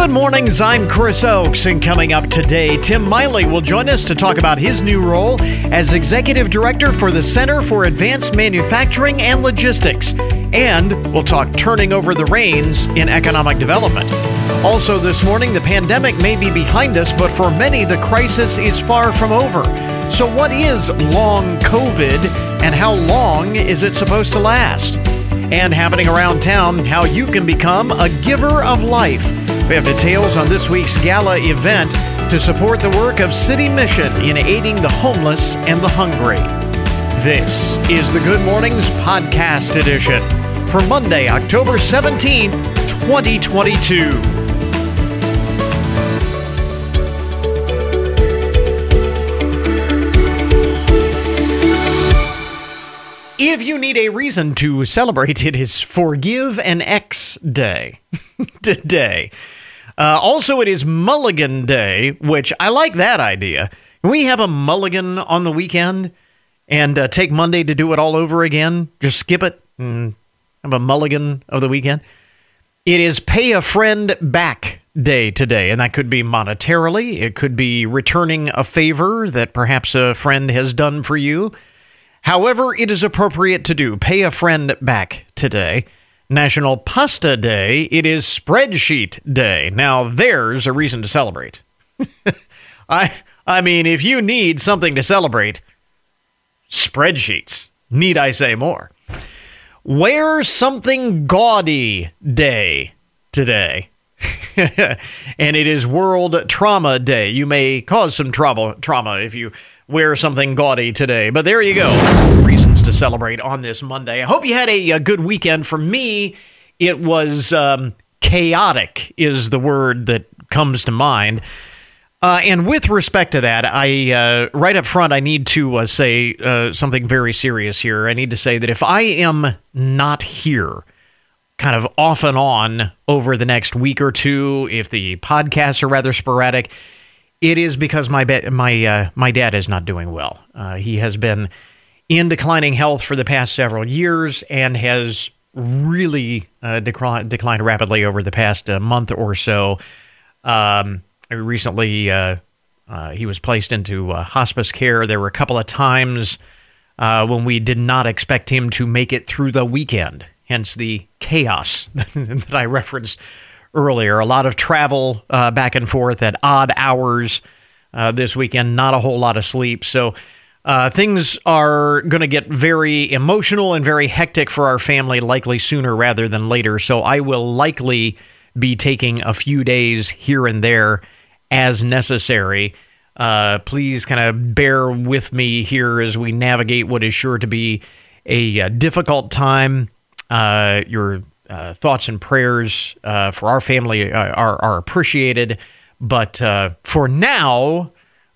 Good mornings, I'm Chris Oakes, and coming up today, Tim Mayle will join us to talk about his new role as Executive Director for the Center for Advanced Manufacturing and Logistics. And we'll talk turning over the reins in economic development. Also, this morning, the pandemic may be behind us, but for many, the crisis is far from over. So, what is long COVID, and how long is it supposed to last? And happening around town, how you can become a giver of life. We have details on this week's gala event to support the work of City Mission in aiding the homeless and the hungry. This is the Good Mornings Podcast Edition for Monday, October 17th, 2022. If you need a reason to celebrate, it is Forgive an Ex Day today. Uh, also, it is Mulligan Day, which I like that idea. Can we have a mulligan on the weekend and uh, take Monday to do it all over again? Just skip it and have a mulligan of the weekend. It is Pay a Friend Back Day today, and that could be monetarily, it could be returning a favor that perhaps a friend has done for you. However, it is appropriate to do. Pay a friend back today. National Pasta Day. It is Spreadsheet Day. Now, there's a reason to celebrate. I I mean, if you need something to celebrate, spreadsheets. Need I say more? Wear something gaudy day today. and it is World Trauma Day. You may cause some trauma trauma if you wear something gaudy today. But there you go. Reasons to celebrate on this Monday. I hope you had a, a good weekend. For me, it was um, chaotic, is the word that comes to mind. Uh, and with respect to that, I uh, right up front, I need to uh, say uh, something very serious here. I need to say that if I am not here, kind of off and on over the next week or two, if the podcasts are rather sporadic, it is because my my uh, my dad is not doing well. Uh, he has been in declining health for the past several years and has really uh, declined declined rapidly over the past uh, month or so. Um, recently, uh, uh, he was placed into hospice care. There were a couple of times when we did not expect him to make it through the weekend. Hence the chaos that I referenced earlier. A lot of travel uh, back and forth at odd hours uh, this weekend, not a whole lot of sleep. So uh, things are going to get very emotional and very hectic for our family, likely sooner rather than later. So I will likely be taking a few days here and there as necessary. Uh, please kind of bear with me here as we navigate what is sure to be a, a uh, difficult time. Uh, your uh, thoughts and prayers uh, for our family are, are appreciated. But for now,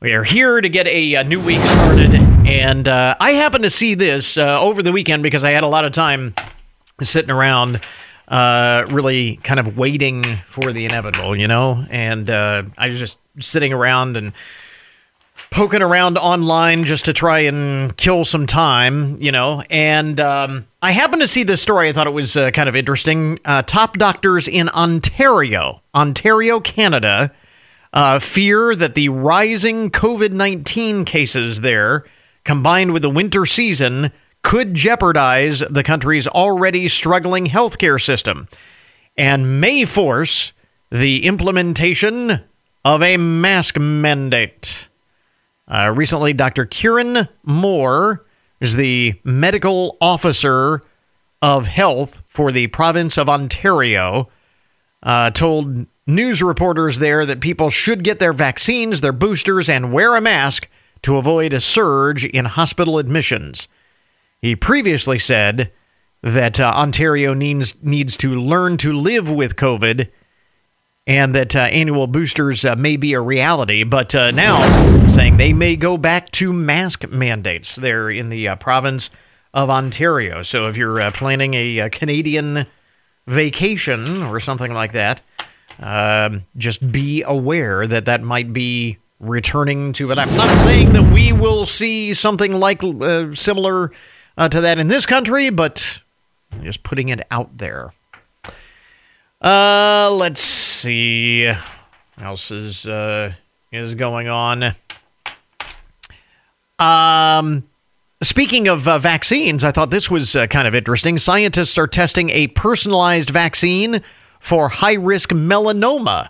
we are here to get a, a new week started. And uh, I happened to see this over the weekend because I had a lot of time sitting around. really kind of waiting for the inevitable, you know? And I was just sitting around and poking around online just to try and kill some time, you know. And um, I happened to see this story. I thought it was uh, kind of interesting. Uh, top doctors in Ontario, Ontario, Canada, uh, fear that the rising COVID 19 cases there, combined with the winter season, could jeopardize the country's already struggling healthcare system and may force the implementation of a mask mandate. Uh, recently, Dr. Kieran Moore is the medical officer of health for the province of Ontario. Uh, told news reporters there that people should get their vaccines, their boosters, and wear a mask to avoid a surge in hospital admissions. He previously said that uh, Ontario needs needs to learn to live with COVID and that uh, annual boosters uh, may be a reality, but uh, now saying they may go back to mask mandates there in the uh, province of Ontario. So if you're uh, planning a, a, Canadian vacation or something like that, um, just be aware that that might be returning to it. I'm not saying that we will see something like uh, similar to that in this country, but just putting it out there. let's see. What else is uh, is going on? Um, speaking of uh, vaccines, I thought this was uh, kind of interesting. Scientists are testing a personalized vaccine for high risk melanoma.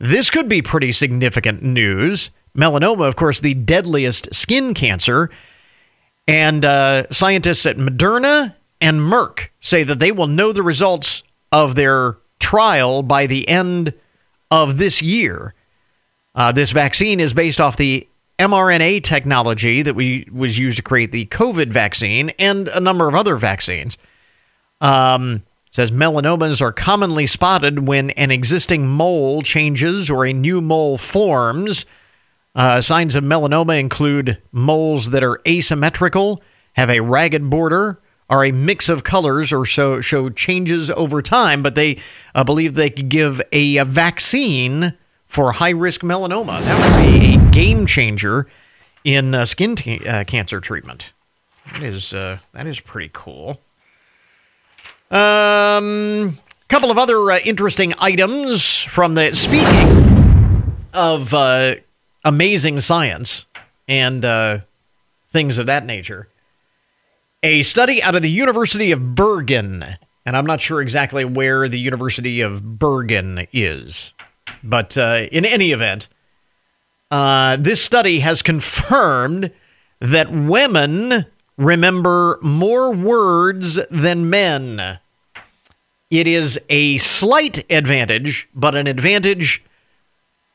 This could be pretty significant news. Melanoma, of course, the deadliest skin cancer. And uh, scientists at Moderna and Merck say that they will know the results of their trial by the end of this year. Uh, this vaccine is based off the mRNA technology that we was used to create the COVID vaccine and a number of other vaccines. Um, says melanomas are commonly spotted when an existing mole changes or a new mole forms. Uh, signs of melanoma include moles that are asymmetrical, have a ragged border, are a mix of colors, or show, show changes over time, but they uh, believe they could give a, a vaccine for high risk melanoma. That would be a game changer in uh, skin t- uh, cancer treatment. That is, uh, that is pretty cool. Um, couple of other uh, interesting items from the speaking of uh, amazing science and uh, things of that nature. A study out of the University of Bergen, and I'm not sure exactly where the University of Bergen is, but uh, in any event, uh, this study has confirmed that women remember more words than men. It is a slight advantage, but an advantage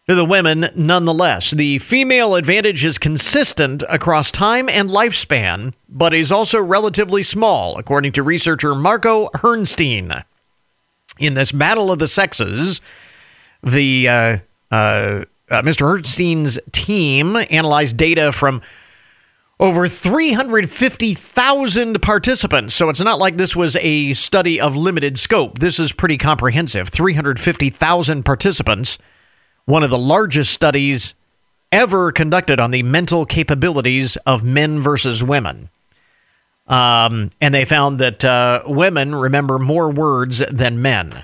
to the women nonetheless. The female advantage is consistent across time and lifespan, but is also relatively small, according to researcher Marco Hirnstein. In this battle of the sexes, the uh, uh, uh, Mr. Hirnstein's team analyzed data from over 350,000 participants. So it's not like this was a study of limited scope. This is pretty comprehensive. 350,000 participants, one of the largest studies ever conducted on the mental capabilities of men versus women. Um, and they found that uh, women remember more words than men.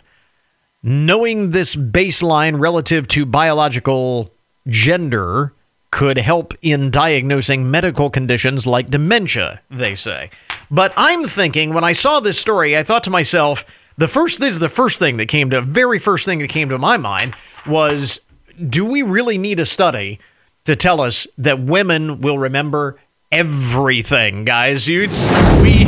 Knowing this baseline relative to biological gender could help in diagnosing medical conditions like dementia, they say. But I'm thinking, when I saw this story, I thought to myself, the first, this is the first thing that came to, very first thing that came to my mind was, do we really need a study to tell us that women will remember everything, guys? You, we,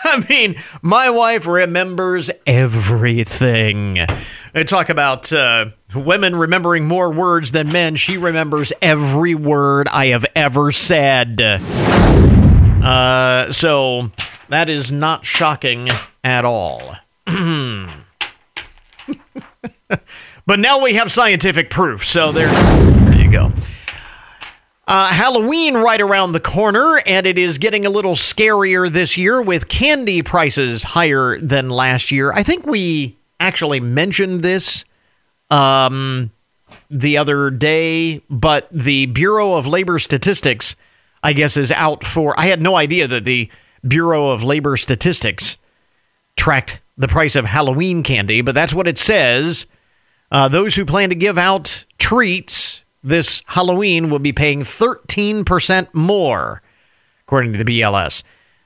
I mean, my wife remembers everything. They talk about uh, women remembering more words than men. She remembers every word I have ever said. Uh, so that is not shocking at all. but now we have scientific proof. So there, there you go. Uh, Halloween right around the corner, and it is getting a little scarier this year with candy prices higher than last year. I think we actually mentioned this um, the other day, but the Bureau of Labor Statistics, I guess, is out for. I had no idea that the Bureau of Labor Statistics tracked the price of Halloween candy, but that's what it says. Uh, those who plan to give out treats this Halloween will be paying 13% more, according to the BLS.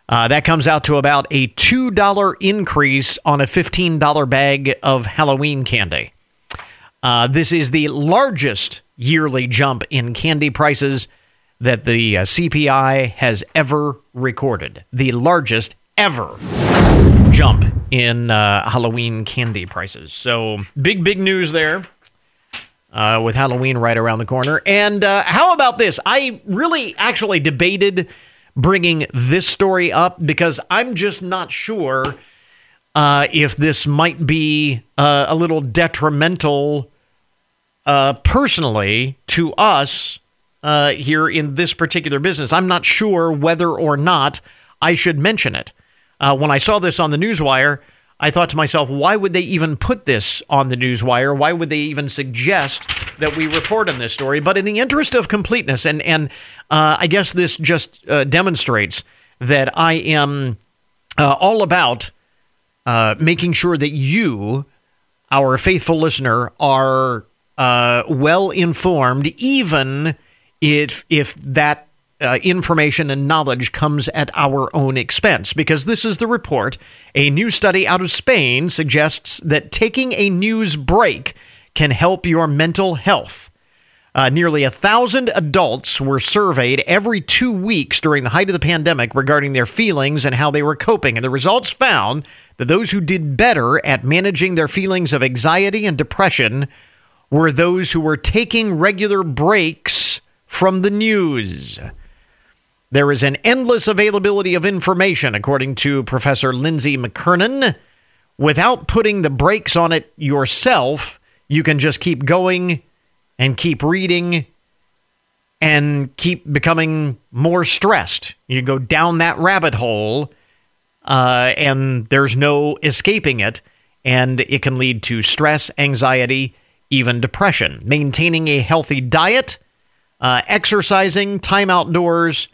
Uh, that comes out to about a $2 increase on a $15 bag of Halloween candy. Uh, this is the largest yearly jump in candy prices that the uh, CPI has ever recorded. The largest ever jump in uh, Halloween candy prices. So, big, big news there uh, with Halloween right around the corner. And uh, how about this? I really actually debated bringing this story up because I'm just not sure uh, if this might be uh, a little detrimental uh, personally to us uh, here in this particular business. I'm not sure whether or not I should mention it. when I saw this on the Newswire, I thought to myself, why would they even put this on the newswire? Why would they even suggest that we report on this story? But in the interest of completeness, and and uh, I guess this just uh, demonstrates that I am uh, all about uh, making sure that you our faithful listener, are uh, well informed, even if if that uh, information and knowledge comes at our own expense. Because this is the report. A new study out of Spain suggests that taking a news break can help your mental health. Uh, nearly a thousand adults were surveyed every two weeks during the height of the pandemic regarding their feelings and how they were coping. And the results found that those who did better at managing their feelings of anxiety and depression were those who were taking regular breaks from the news. There is an endless availability of information, according to Professor Lindsay McKernan. Without putting the brakes on it yourself, you can just keep going and keep reading and keep becoming more stressed. You go down that rabbit hole, uh, and there's no escaping it, and it can lead to stress, anxiety, even depression. Maintaining a healthy diet, uh, exercising, time outdoors,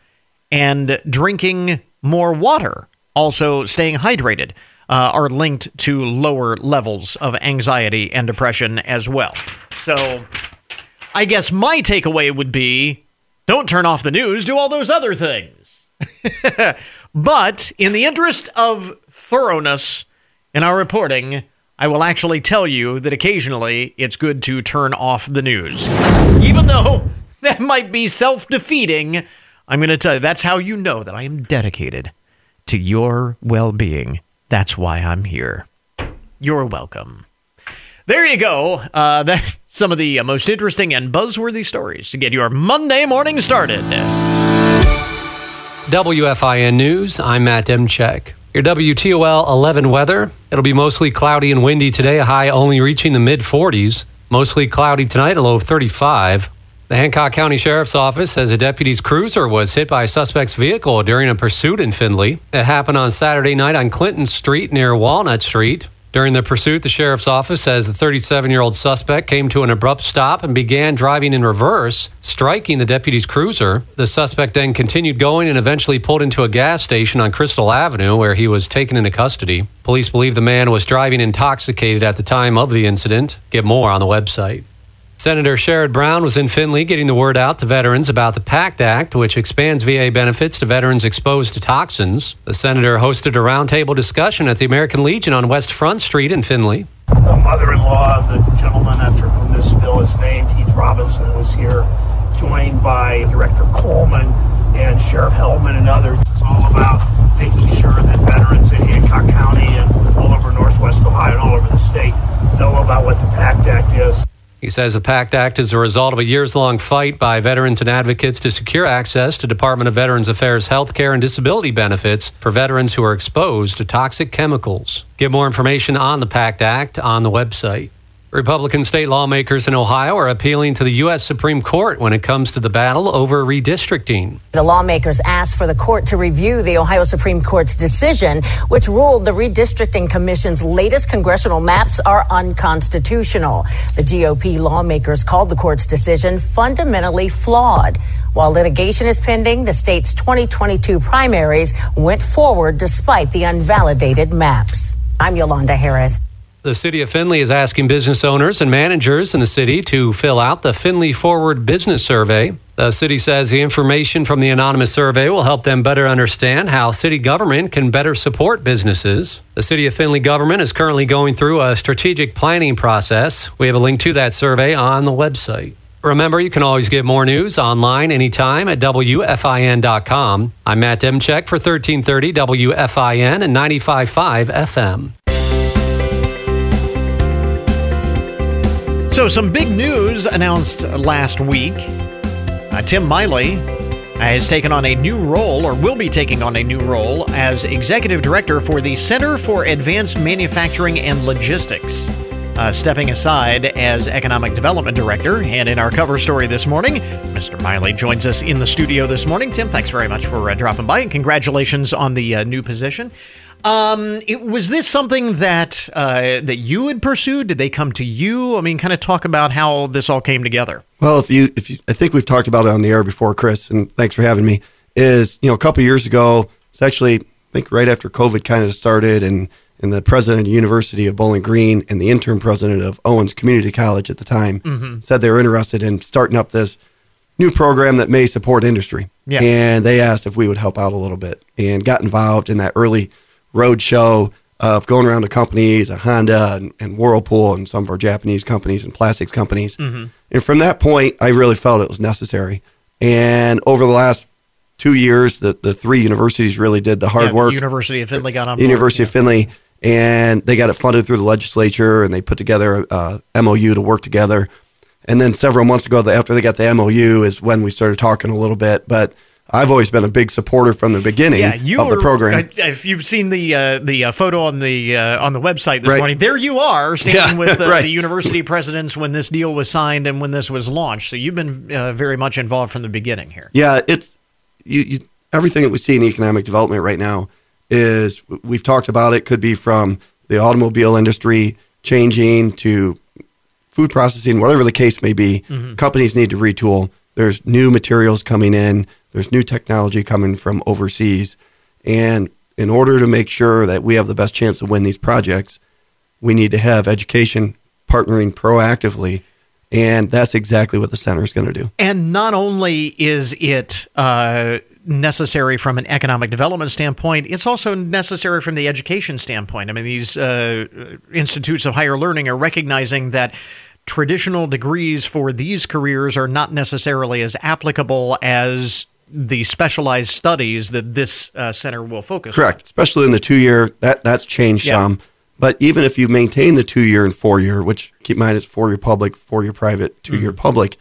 and drinking more water, also staying hydrated, uh, are linked to lower levels of anxiety and depression as well. So, I guess my takeaway would be don't turn off the news, do all those other things. but in the interest of thoroughness in our reporting, I will actually tell you that occasionally it's good to turn off the news. Even though that might be self defeating, I'm going to tell you that's how you know that I am dedicated to your well being. That's why I'm here. You're welcome. There you go. Uh, that's some of the most interesting and buzzworthy stories to get your Monday morning started. WFIN News, I'm Matt Demchek. Your WTOL 11 weather. It'll be mostly cloudy and windy today, a high only reaching the mid 40s. Mostly cloudy tonight, a low of 35. The Hancock County Sheriff's Office says a deputy's cruiser was hit by a suspect's vehicle during a pursuit in Findlay. It happened on Saturday night on Clinton Street near Walnut Street. During the pursuit, the sheriff's office says the 37 year old suspect came to an abrupt stop and began driving in reverse, striking the deputy's cruiser. The suspect then continued going and eventually pulled into a gas station on Crystal Avenue where he was taken into custody. Police believe the man was driving intoxicated at the time of the incident. Get more on the website. Senator Sherrod Brown was in Findlay getting the word out to veterans about the PACT Act, which expands VA benefits to veterans exposed to toxins. The senator hosted a roundtable discussion at the American Legion on West Front Street in Findlay. The mother in law of the gentleman after whom this bill is named, Heath Robinson, was here, joined by Director Coleman and Sheriff Heldman and others. It's all about making sure that veterans in Hancock County and all over Northwest Ohio and all over the state know about what the PACT Act is. He says the PACT Act is a result of a years long fight by veterans and advocates to secure access to Department of Veterans Affairs health care and disability benefits for veterans who are exposed to toxic chemicals. Get more information on the PACT Act on the website. Republican state lawmakers in Ohio are appealing to the U.S. Supreme Court when it comes to the battle over redistricting. The lawmakers asked for the court to review the Ohio Supreme Court's decision, which ruled the Redistricting Commission's latest congressional maps are unconstitutional. The GOP lawmakers called the court's decision fundamentally flawed. While litigation is pending, the state's 2022 primaries went forward despite the unvalidated maps. I'm Yolanda Harris. The city of Findlay is asking business owners and managers in the city to fill out the Findlay Forward Business Survey. The city says the information from the anonymous survey will help them better understand how city government can better support businesses. The city of Findlay government is currently going through a strategic planning process. We have a link to that survey on the website. Remember, you can always get more news online anytime at WFIN.com. I'm Matt Demchek for 1330 WFIN and 95.5 FM. So, some big news announced last week. Uh, Tim Mayle has taken on a new role, or will be taking on a new role, as executive director for the Center for Advanced Manufacturing and Logistics. Uh, stepping aside as economic development director. And in our cover story this morning, Mr. Mayle joins us in the studio this morning. Tim, thanks very much for uh, dropping by and congratulations on the uh, new position. Um, it, was this something that uh, that you had pursued? Did they come to you? I mean, kind of talk about how this all came together. Well, if you, if you, I think we've talked about it on the air before, Chris, and thanks for having me. Is you know a couple years ago, it's actually I think right after COVID kind of started, and and the president of the University of Bowling Green and the interim president of Owens Community College at the time said they were interested in starting up this new program that may support industry. Yeah. And they asked if we would help out a little bit and got involved in that early road show of going around to companies, a Honda and, and Whirlpool and some of our Japanese companies and plastics companies. Mm-hmm. And from that point, I really felt it was necessary. And over the last two years, the, the three universities really did the hard Yeah, work. University of Findlay got on board. University of Yeah. Findlay, and they got it funded through the legislature, and they put together uh, a, a MOU to work together. And then several months ago, after they got the MOU, is when we started talking a little bit. But I've always been a big supporter from the beginning Yeah, you of were, the program. uh, if you've seen the uh, the uh, photo on the uh, on the website this Right. morning, there you are standing Yeah, with uh, right. the university presidents when this deal was signed and when this was launched. So you've been uh, very much involved from the beginning here. Yeah, it's you, you. Everything that we see in economic development right now is we've talked about. It could be from the automobile industry changing to food processing, whatever the case may be. Companies need to retool. There's new materials coming in. There's new technology coming from overseas, and in order to make sure that we have the best chance to win these projects, we need to have education partnering proactively, and that's exactly what the center is going to do. And not only is it uh, necessary from an economic development standpoint, it's also necessary from the education standpoint. I mean, these uh, institutes of higher learning are recognizing that traditional degrees for these careers are not necessarily as applicable as the specialized studies that this uh, center will focus on. Correct, especially in the two year. That that's changed Yeah. some. But even if you maintain the two year and four year, which keep in mind it's four year public, four year private, two Mm-hmm. year public,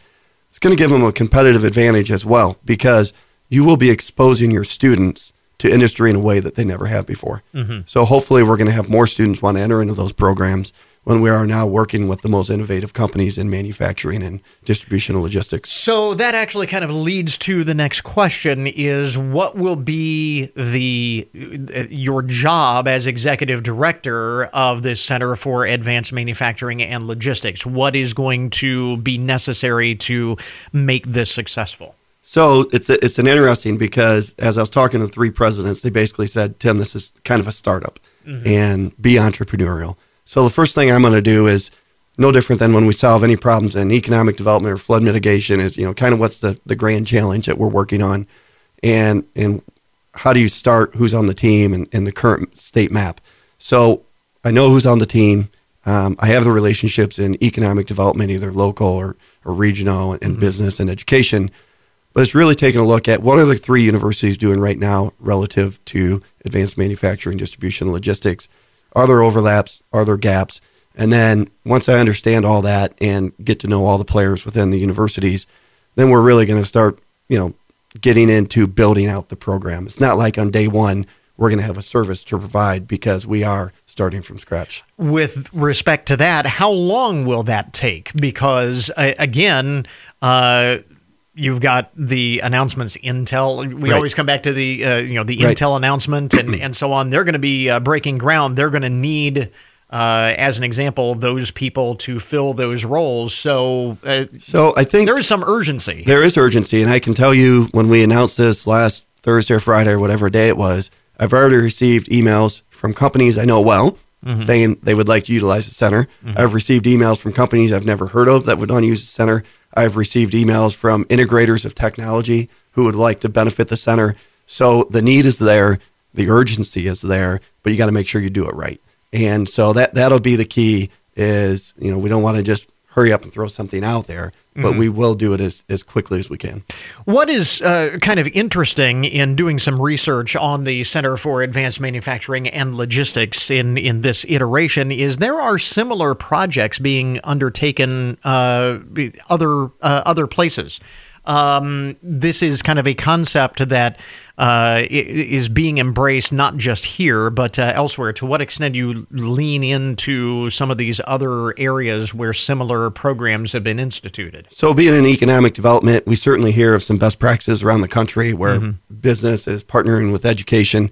it's going to give them a competitive advantage as well because you will be exposing your students to industry in a way that they never have before. Mm-hmm. So hopefully, we're going to have more students want to enter into those programs when we are now working with the most innovative companies in manufacturing and distribution and logistics. So that actually kind of leads to the next question is what will be the uh, your job as executive director of this Center for Advanced Manufacturing and Logistics? What is going to be necessary to make this successful? So it's a, it's an interesting because as I was talking to the three presidents, they basically said, "Tim, this is kind of a startup, and be entrepreneurial." So the first thing I'm going to do is no different than when we solve any problems in economic development or flood mitigation. Is you know kind of what's the the grand challenge that we're working on, and and how do you start? Who's on the team and, and the current state map? So I know who's on the team. Um, I have the relationships in economic development, either local or, or regional, and business and education but it's really taking a look at what are the three universities doing right now relative to advanced manufacturing, distribution, and logistics. Are there overlaps? Are there gaps? And then once I understand all that and get to know all the players within the universities, then we're really going to start, you know, getting into building out the program. It's not like on day one we're going to have a service to provide because we are starting from scratch. With respect to that, how long will that take? Because again, uh, you've got the announcements. Intel. We Right. always come back to the uh, you know the Right. Intel announcement and and so on. They're going to be uh, breaking ground. They're going to need. Uh, as an example, those people to fill those roles. So uh, So I think there is some urgency. There is urgency, and I can tell you when we announced this last Thursday or Friday or whatever day it was, I've already received emails from companies I know well Mm-hmm. saying they would like to utilize the center. Mm-hmm. I've received emails from companies I've never heard of that would want to use the center. I've received emails from integrators of technology who would like to benefit the center. So the need is there, the urgency is there, but you got to make sure you do it right. And so that that'll be the key is, you know, we don't want to just hurry up and throw something out there, but we will do it as, as quickly as we can. What is uh, kind of interesting in doing some research on the Center for Advanced Manufacturing and Logistics in, in this iteration is there are similar projects being undertaken uh, other uh, other places. Um, this is kind of a concept that uh, is being embraced not just here but uh, elsewhere. To what extent do you lean into some of these other areas where similar programs have been instituted? So, being in economic development, we certainly hear of some best practices around the country where business is partnering with education.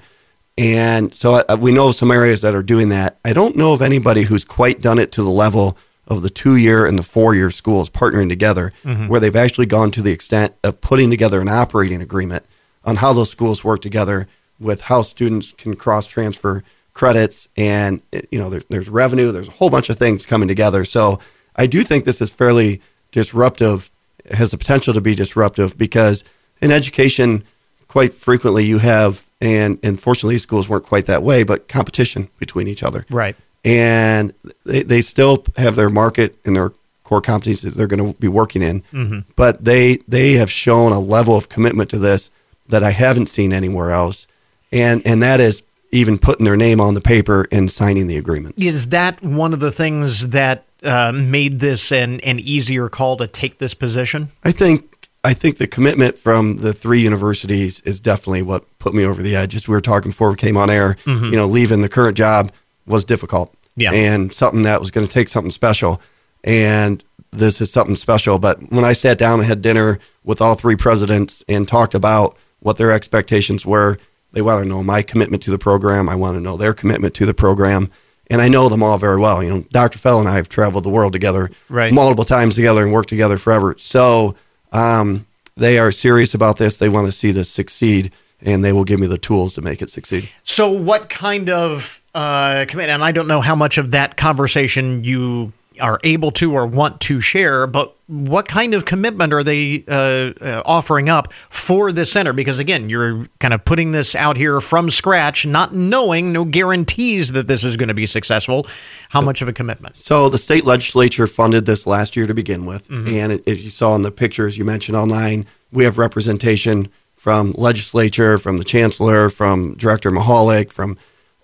And so uh, we know of some areas that are doing that. I don't know of anybody who's quite done it to the level of the two year and the four year schools partnering together, mm-hmm. where they've actually gone to the extent of putting together an operating agreement on how those schools work together with how students can cross transfer credits, and you know there, there's revenue. There's a whole bunch of things coming together. So I do think this is fairly disruptive. Has the potential to be disruptive because in education, quite frequently you have, and unfortunately schools weren't quite that way, but competition between each other. Right. And they, they still have their market and their core competencies that they're going to be working in. Mm-hmm. But they they have shown a level of commitment to this that I haven't seen anywhere else, and and that is even putting their name on the paper and signing the agreement. Is that one of the things that uh, made this an an easier call to take this position? I think I think the commitment from the three universities is definitely what put me over the edge. As we were talking before we came on air, mm-hmm. you know, leaving the current job was difficult, yeah, and something that was going to take something special and this is something special. But when I sat down and had dinner with all three presidents and talked about what their expectations were, they want to know my commitment to the program. I want to know their commitment to the program. And I know them all very well. You know, Dr. Fell and I have traveled the world together right. multiple times together and worked together forever. So um, they are serious about this. They want to see this succeed, and they will give me the tools to make it succeed. So, what kind of uh, commitment? And I don't know how much of that conversation you are able to or want to share, but what kind of commitment are they uh, uh, offering up for this center? Because again, you're kind of putting this out here from scratch, not knowing, no guarantees that this is going to be successful. How much of a commitment? So the state legislature funded this last year to begin with, mm-hmm. and as you saw in the pictures you mentioned online, we have representation from legislature, from the chancellor, from Director Mihalik, from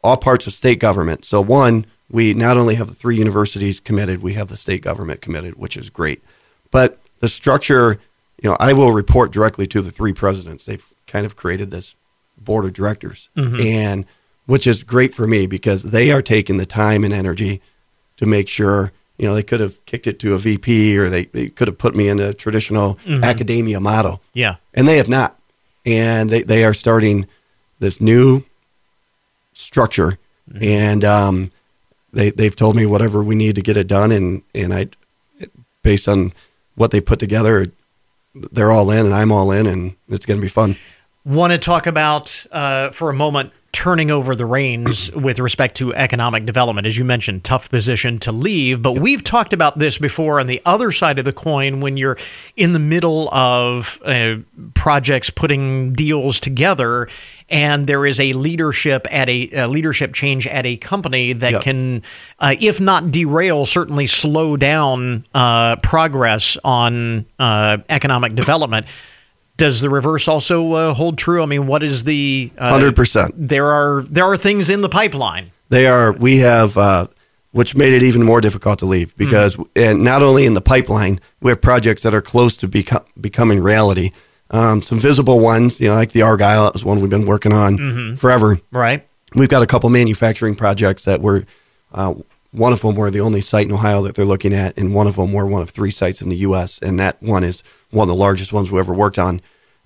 all parts of state government. So one we not only have the three universities committed, we have the state government committed, which is great. But the structure, you know, I will report directly to the three presidents. They've kind of created this board of directors, mm-hmm. and which is great for me because they are taking the time and energy to make sure. You know, they could have kicked it to a VP or they, they could have put me in a traditional mm-hmm. academia model. Yeah. And they have not. And they, they are starting this new structure. Mm-hmm. And um, they they've told me whatever we need to get it done, and and I, based on what they put together, they're all in, and I'm all in, and it's going to be fun. Want to talk about uh, for a moment turning over the reins with respect to economic development. As you mentioned, tough position to leave, but we've talked about this before on the other side of the coin when you're in the middle of uh, projects putting deals together and there is a leadership at a, a leadership change at a company that yep. can, uh, if not derail, certainly slow down uh, progress on uh, economic development. Does the reverse also uh, hold true? I mean, what is the uh, hundred percent? There are there are things in the pipeline. They are. We have, uh, which made it even more difficult to leave because, mm. and not only in the pipeline, we have projects that are close to beco- becoming reality. Um, some visible ones, you know, like the Argyle, that was one we've been working on mm-hmm. forever. Right. We've got a couple manufacturing projects that were. Uh, one of them we're the only site in Ohio that they're looking at, and one of them we're one of three sites in the U.S. And that one is one of the largest ones we ever worked on.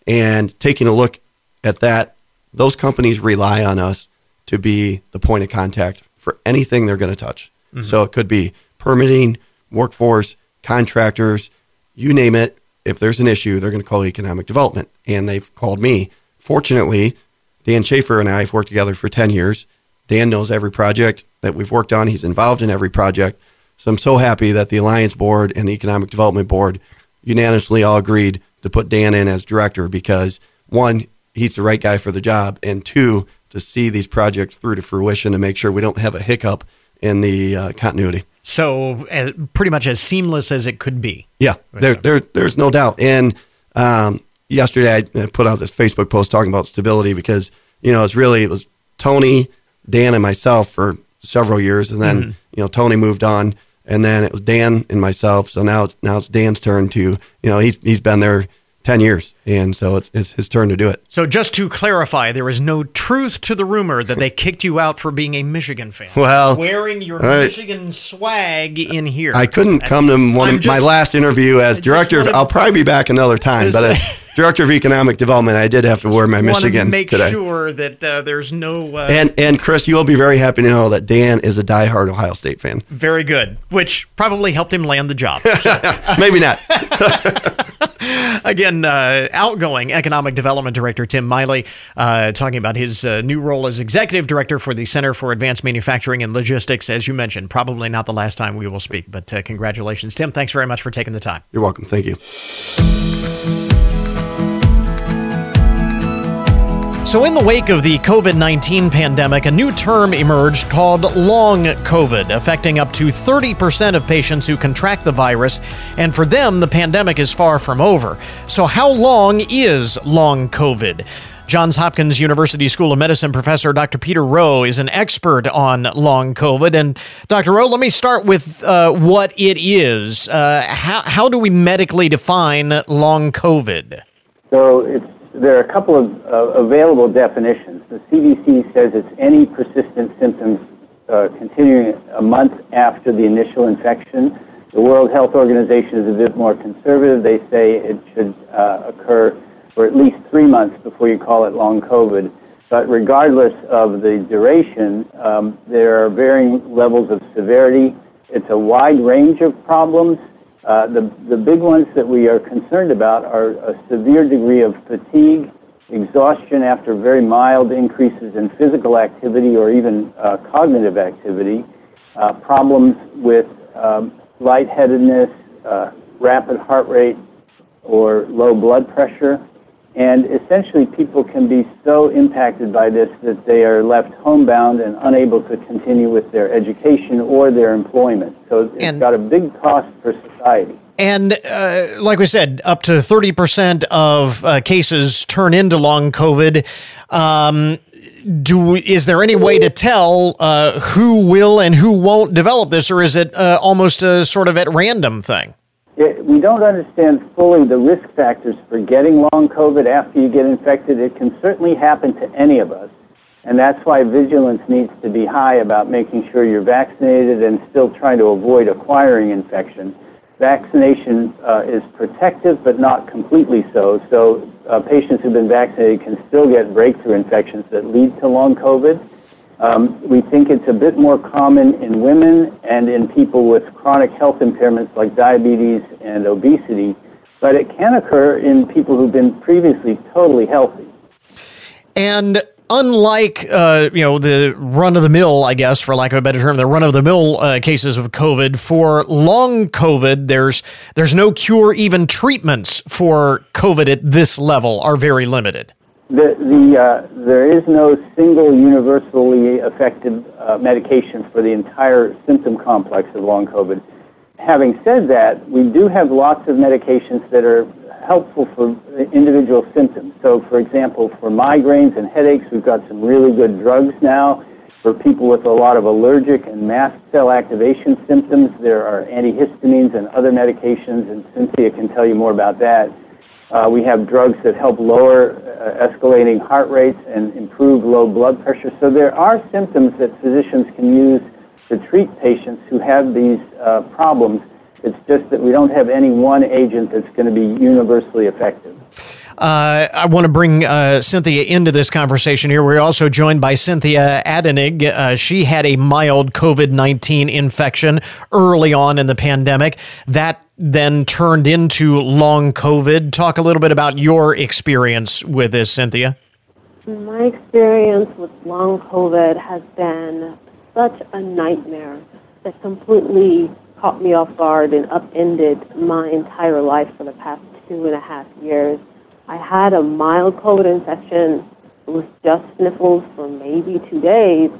And taking a look at that, those companies rely on us to be the point of contact for anything they're going to touch. Mm-hmm. So it could be permitting, workforce, contractors, you name it. If there's an issue, they're going to call economic development. And they've called me. Fortunately, Dan Schaefer and I have worked together for 10 years. Dan knows every project that we've worked on. He's involved in every project. So I'm so happy that the Alliance Board and the Economic Development Board unanimously all agreed to put Dan in as director because one, he's the right guy for the job, and two, to see these projects through to fruition and make sure we don't have a hiccup in the uh, continuity. So, uh, pretty much as seamless as it could be. Yeah, there, there, there's no doubt. And um, yesterday I put out this Facebook post talking about stability because you know it's really it was Tony, Dan, and myself for several years, and then mm-hmm. you know Tony moved on, and then it was Dan and myself. So now it's now it's Dan's turn to you know he's he's been there 10 years. And so it's, it's, his turn to do it. So, just to clarify, there is no truth to the rumor that they kicked you out for being a Michigan fan. Well, wearing your Michigan swag in here. I couldn't come to one just, my last interview as director. Wanted, I'll probably be back another time, but director of economic development, I did have to wear my Michigan. To make today. sure that uh, there's no. Uh, and and Chris, you will be very happy to know that Dan is a diehard Ohio State fan. Very good, which probably helped him land the job. So. Maybe not. Again, uh, outgoing Economic Development Director Tim Mayle uh, talking about his uh, new role as Executive Director for the Center for Advanced Manufacturing and Logistics. As you mentioned, probably not the last time we will speak, but uh, congratulations, Tim. Thanks very much for taking the time. You're welcome. Thank you. So, in the wake of the COVID 19 pandemic, a new term emerged called long COVID, affecting up to 30% of patients who contract the virus. And for them, the pandemic is far from over. So, how long is long COVID? Johns Hopkins University School of Medicine professor Dr. Peter Rowe is an expert on long COVID. And Dr. Rowe, let me start with uh, what it is. Uh, how, how do we medically define long COVID? So it's there are a couple of uh, available definitions. The CDC says it's any persistent symptoms uh, continuing a month after the initial infection. The World Health Organization is a bit more conservative. They say it should uh, occur for at least three months before you call it long COVID. But regardless of the duration, um, there are varying levels of severity. It's a wide range of problems. Uh, the, the big ones that we are concerned about are a severe degree of fatigue, exhaustion after very mild increases in physical activity or even uh, cognitive activity, uh, problems with um, lightheadedness, uh, rapid heart rate, or low blood pressure, and essentially, people can be so impacted by this that they are left homebound and unable to continue with their education or their employment. So it's and, got a big cost for society. And uh, like we said, up to 30% of uh, cases turn into long COVID. Um, do is there any way to tell uh, who will and who won't develop this, or is it uh, almost a sort of at random thing? It, we don't understand fully the risk factors for getting long COVID after you get infected. It can certainly happen to any of us. And that's why vigilance needs to be high about making sure you're vaccinated and still trying to avoid acquiring infection. Vaccination uh, is protective, but not completely so. So uh, patients who've been vaccinated can still get breakthrough infections that lead to long COVID. Um, we think it's a bit more common in women and in people with chronic health impairments like diabetes and obesity, but it can occur in people who've been previously totally healthy. And unlike uh, you know the run of the mill, I guess, for lack of a better term, the run of the mill uh, cases of COVID, for long COVID, there's there's no cure. Even treatments for COVID at this level are very limited. The, the, uh, there is no single universally effective uh, medication for the entire symptom complex of long COVID. Having said that, we do have lots of medications that are helpful for individual symptoms. So, for example, for migraines and headaches, we've got some really good drugs now. For people with a lot of allergic and mast cell activation symptoms, there are antihistamines and other medications, and Cynthia can tell you more about that. Uh, we have drugs that help lower uh, escalating heart rates and improve low blood pressure. So there are symptoms that physicians can use to treat patients who have these uh, problems. It's just that we don't have any one agent that's going to be universally effective. I want to bring uh, Cynthia into this conversation here. We're also joined by Cynthia Adinig. Uh, she had a mild COVID 19 infection early on in the pandemic. That then turned into long COVID. Talk a little bit about your experience with this, Cynthia. My experience with long COVID has been such a nightmare that completely caught me off guard and upended my entire life for the past two and a half years. I had a mild COVID infection with just sniffles for maybe two days,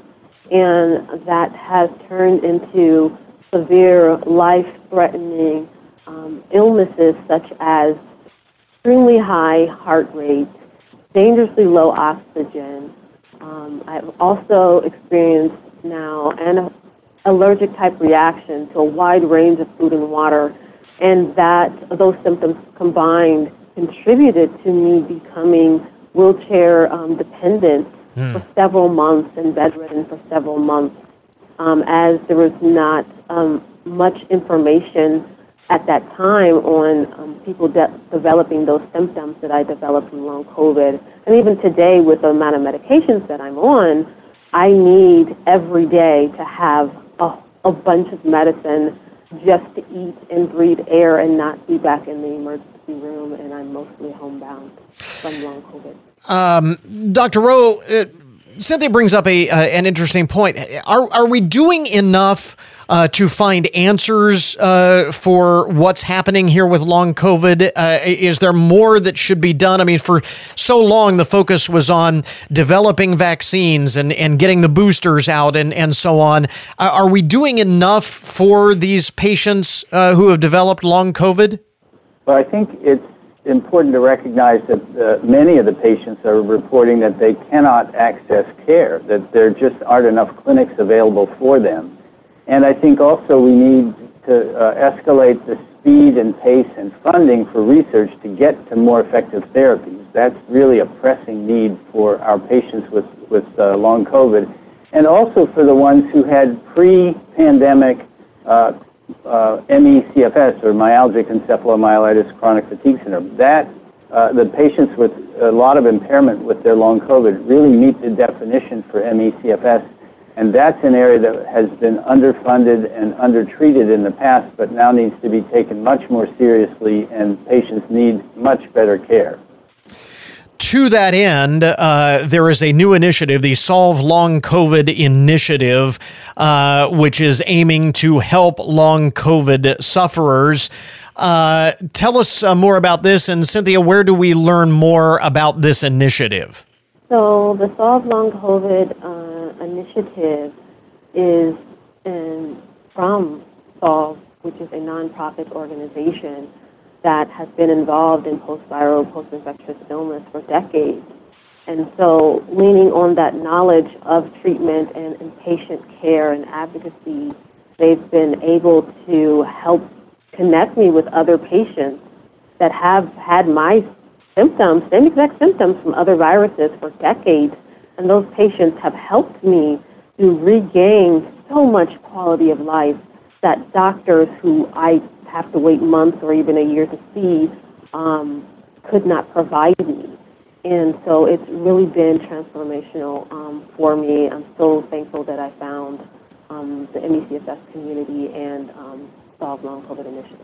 and that has turned into severe, life threatening um, illnesses such as extremely high heart rate, dangerously low oxygen. Um, I've also experienced now an allergic type reaction to a wide range of food and water, and that those symptoms combined contributed to me becoming wheelchair um, dependent mm. for several months and bedridden for several months, um, as there was not um, much information at that time on um, people de- developing those symptoms that I developed from long COVID. And even today, with the amount of medications that I'm on, I need every day to have a, a bunch of medicine just to eat and breathe air and not be back in the emergency room, and I'm mostly homebound from long COVID. Um, Dr. Rowe, uh, Cynthia brings up a uh, an interesting point. Are are we doing enough? Uh, to find answers uh, for what's happening here with long COVID? Uh, is there more that should be done? I mean, for so long, the focus was on developing vaccines and, and getting the boosters out and, and so on. Uh, are we doing enough for these patients uh, who have developed long COVID? Well, I think it's important to recognize that uh, many of the patients are reporting that they cannot access care, that there just aren't enough clinics available for them. And I think also we need to uh, escalate the speed and pace and funding for research to get to more effective therapies. That's really a pressing need for our patients with, with uh, long COVID. And also for the ones who had pre-pandemic uh, uh ME/CFS or myalgic encephalomyelitis chronic fatigue syndrome. That uh, the patients with a lot of impairment with their long COVID really meet the definition for ME/CFS and that's an area that has been underfunded and undertreated in the past, but now needs to be taken much more seriously, and patients need much better care. To that end, uh, there is a new initiative, the Solve Long COVID Initiative, uh, which is aiming to help long COVID sufferers. Uh, tell us uh, more about this, and Cynthia, where do we learn more about this initiative? So, the Solve Long COVID uh, initiative is in, from Solve, which is a nonprofit organization that has been involved in post-viral, post-infectious illness for decades. And so leaning on that knowledge of treatment and, and patient care and advocacy, they've been able to help connect me with other patients that have had my symptoms, same exact symptoms from other viruses for decades and those patients have helped me to regain so much quality of life that doctors who I have to wait months or even a year to see um, could not provide me. And so it's really been transformational um, for me. I'm so thankful that I found um, the ME/CFS community and um, solve long COVID initiatives.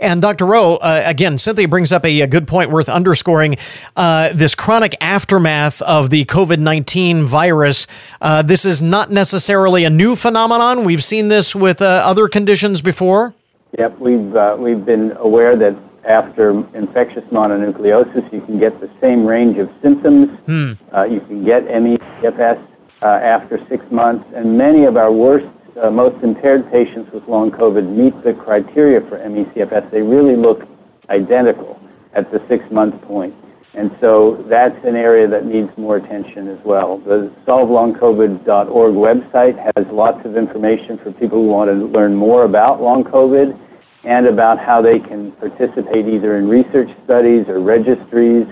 And Dr. Rowe, uh, again, Cynthia brings up a, a good point worth underscoring. Uh, this chronic aftermath of the COVID 19 virus, uh, this is not necessarily a new phenomenon. We've seen this with uh, other conditions before. Yep, we've, uh, we've been aware that after infectious mononucleosis, you can get the same range of symptoms. Hmm. Uh, you can get ME/CFS after six months, and many of our worst uh, most impaired patients with long COVID meet the criteria for ME/CFS, they really look identical at the six-month point. And so that's an area that needs more attention as well. The solvelongcovid.org website has lots of information for people who want to learn more about long COVID and about how they can participate either in research studies or registries,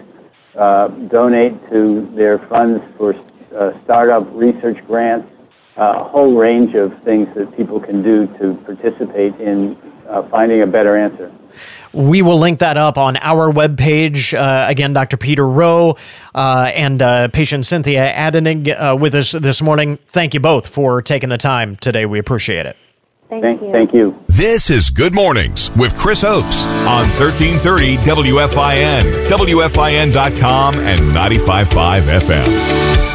uh, donate to their funds for uh, startup research grants, a whole range of things that people can do to participate in uh, finding a better answer. We will link that up on our webpage. Uh, again, Dr. Peter Rowe uh, and uh, patient Cynthia Adinig uh, with us this morning. Thank you both for taking the time today. We appreciate it. Thank, thank you. Thank you. This is Good Mornings with Chris Oakes on 1330 WFIN, WFIN.com, and 95.5 FM.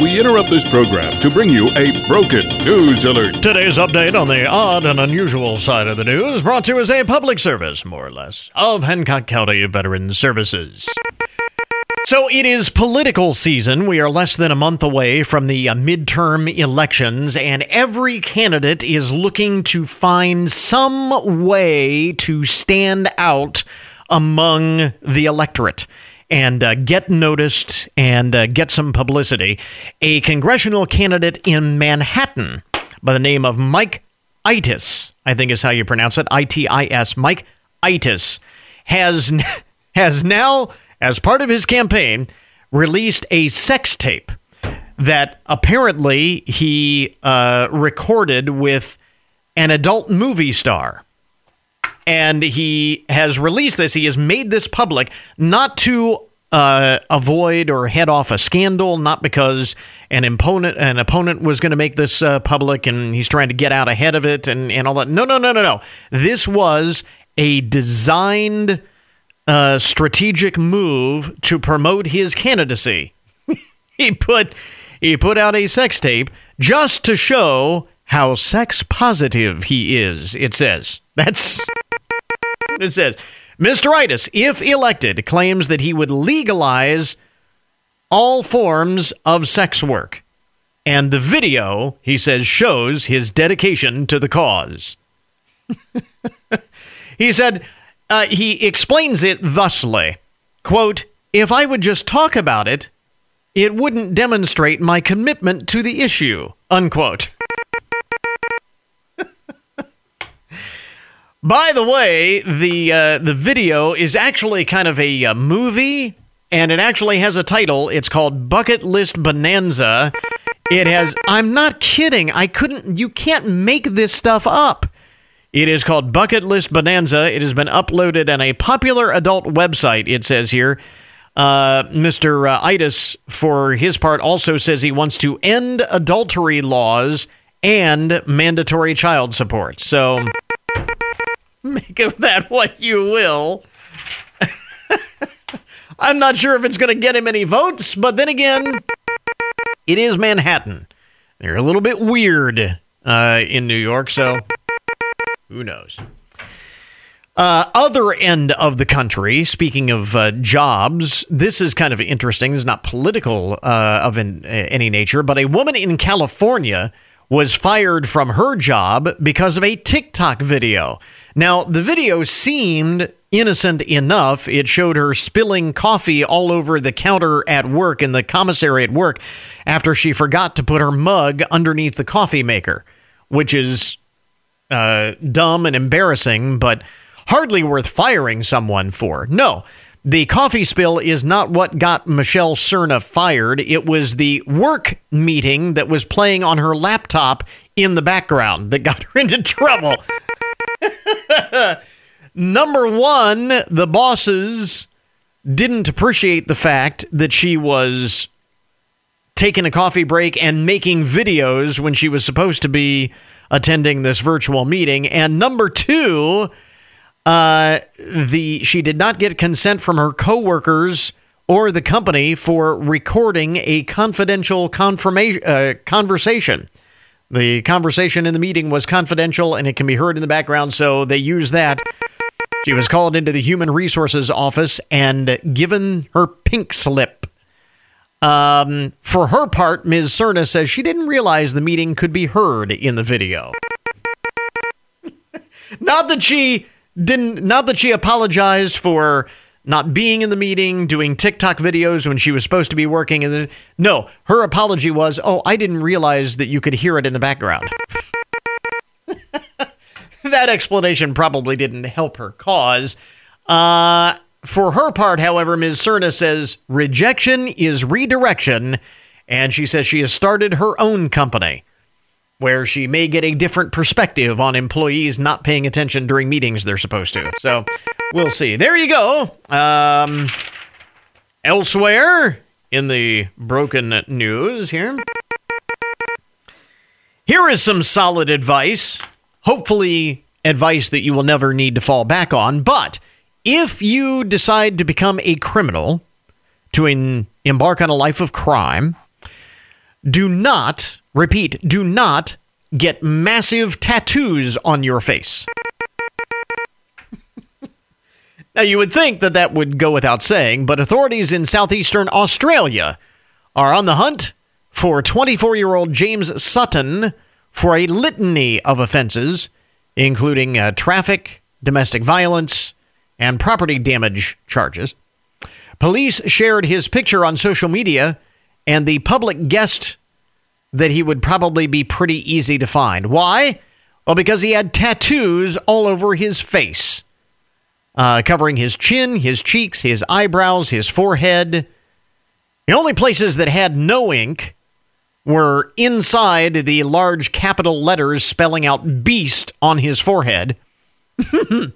We interrupt this program to bring you a broken news alert. Today's update on the odd and unusual side of the news brought to you as a public service, more or less, of Hancock County Veterans Services. So it is political season. We are less than a month away from the uh, midterm elections, and every candidate is looking to find some way to stand out among the electorate and uh, get noticed and uh, get some publicity. A congressional candidate in Manhattan by the name of Mike Itis, I think is how you pronounce it, I T I S, Mike Itis, has, has now, as part of his campaign, released a sex tape that apparently he uh, recorded with an adult movie star and he has released this. He has made this public not to uh, avoid or head off a scandal, not because an opponent an opponent was going to make this uh, public and he's trying to get out ahead of it and, and all that. No, no, no, no, no. This was a designed uh, strategic move to promote his candidacy. he put he put out a sex tape just to show how sex positive he is. It says that's it says Mr. Itis, if elected, claims that he would legalize all forms of sex work. And the video, he says, shows his dedication to the cause. he said, uh, he explains it thusly quote, If I would just talk about it, it wouldn't demonstrate my commitment to the issue, unquote. By the way, the uh, the video is actually kind of a, uh movie, and it actually has a title. It's called Bucket List Bonanza. It has. I'm not kidding. I couldn't. You can't make this stuff up. It is called Bucket List Bonanza. It has been uploaded on a popular adult website. It says here. Uh, Mr. Uh, Itis, for his part, also says he wants to end adultery laws and mandatory child support. So make of that what you will. I'm not sure if it's going to get him any votes, but then again, it is Manhattan. They're a little bit weird uh, in New York, so who knows? Uh, other end of the country, speaking of uh, jobs, this is kind of interesting. Is not political uh, of an, any nature, but a woman in California was fired from her job because of a TikTok video. Now, the video seemed innocent enough. It showed her spilling coffee all over the counter at work in the commissary at work after she forgot to put her mug underneath the coffee maker, which is uh, dumb and embarrassing, but hardly worth firing someone for. No. The coffee spill is not what got Michelle Cerna fired. It was the work meeting that was playing on her laptop in the background that got her into trouble. Number one, the bosses didn't appreciate the fact that she was taking a coffee break and making videos when she was supposed to be attending this virtual meeting. And number two, uh, the she did not get consent from her coworkers or the company for recording a confidential confirmation uh, conversation. The conversation in the meeting was confidential and it can be heard in the background, so they use that. She was called into the human resources office and given her pink slip. Um, for her part, Ms. Cerna says she didn't realize the meeting could be heard in the video. not that she didn't, not that she apologized for not being in the meeting, doing TikTok videos when she was supposed to be working. And then, no, her apology was, "Oh, I didn't realize that you could hear it in the background." that explanation probably didn't help her cause. Uh, for her part, however, Ms. Cerna says rejection is redirection, and she says she has started her own company where she may get a different perspective on employees not paying attention during meetings they're supposed to. So we'll see. There you go. Um, elsewhere in the broken news here. Here is some solid advice. Hopefully, advice that you will never need to fall back on. But if you decide to become a criminal, to in, embark on a life of crime, do not Repeat, do not get massive tattoos on your face. now, you would think that that would go without saying, but authorities in southeastern Australia are on the hunt for 24 year old James Sutton for a litany of offenses, including uh, traffic, domestic violence, and property damage charges. Police shared his picture on social media, and the public guessed that he would probably be pretty easy to find. Why? Well, because he had tattoos all over his face, uh, covering his chin, his cheeks, his eyebrows, his forehead. The only places that had no ink were inside the large capital letters spelling out beast on his forehead.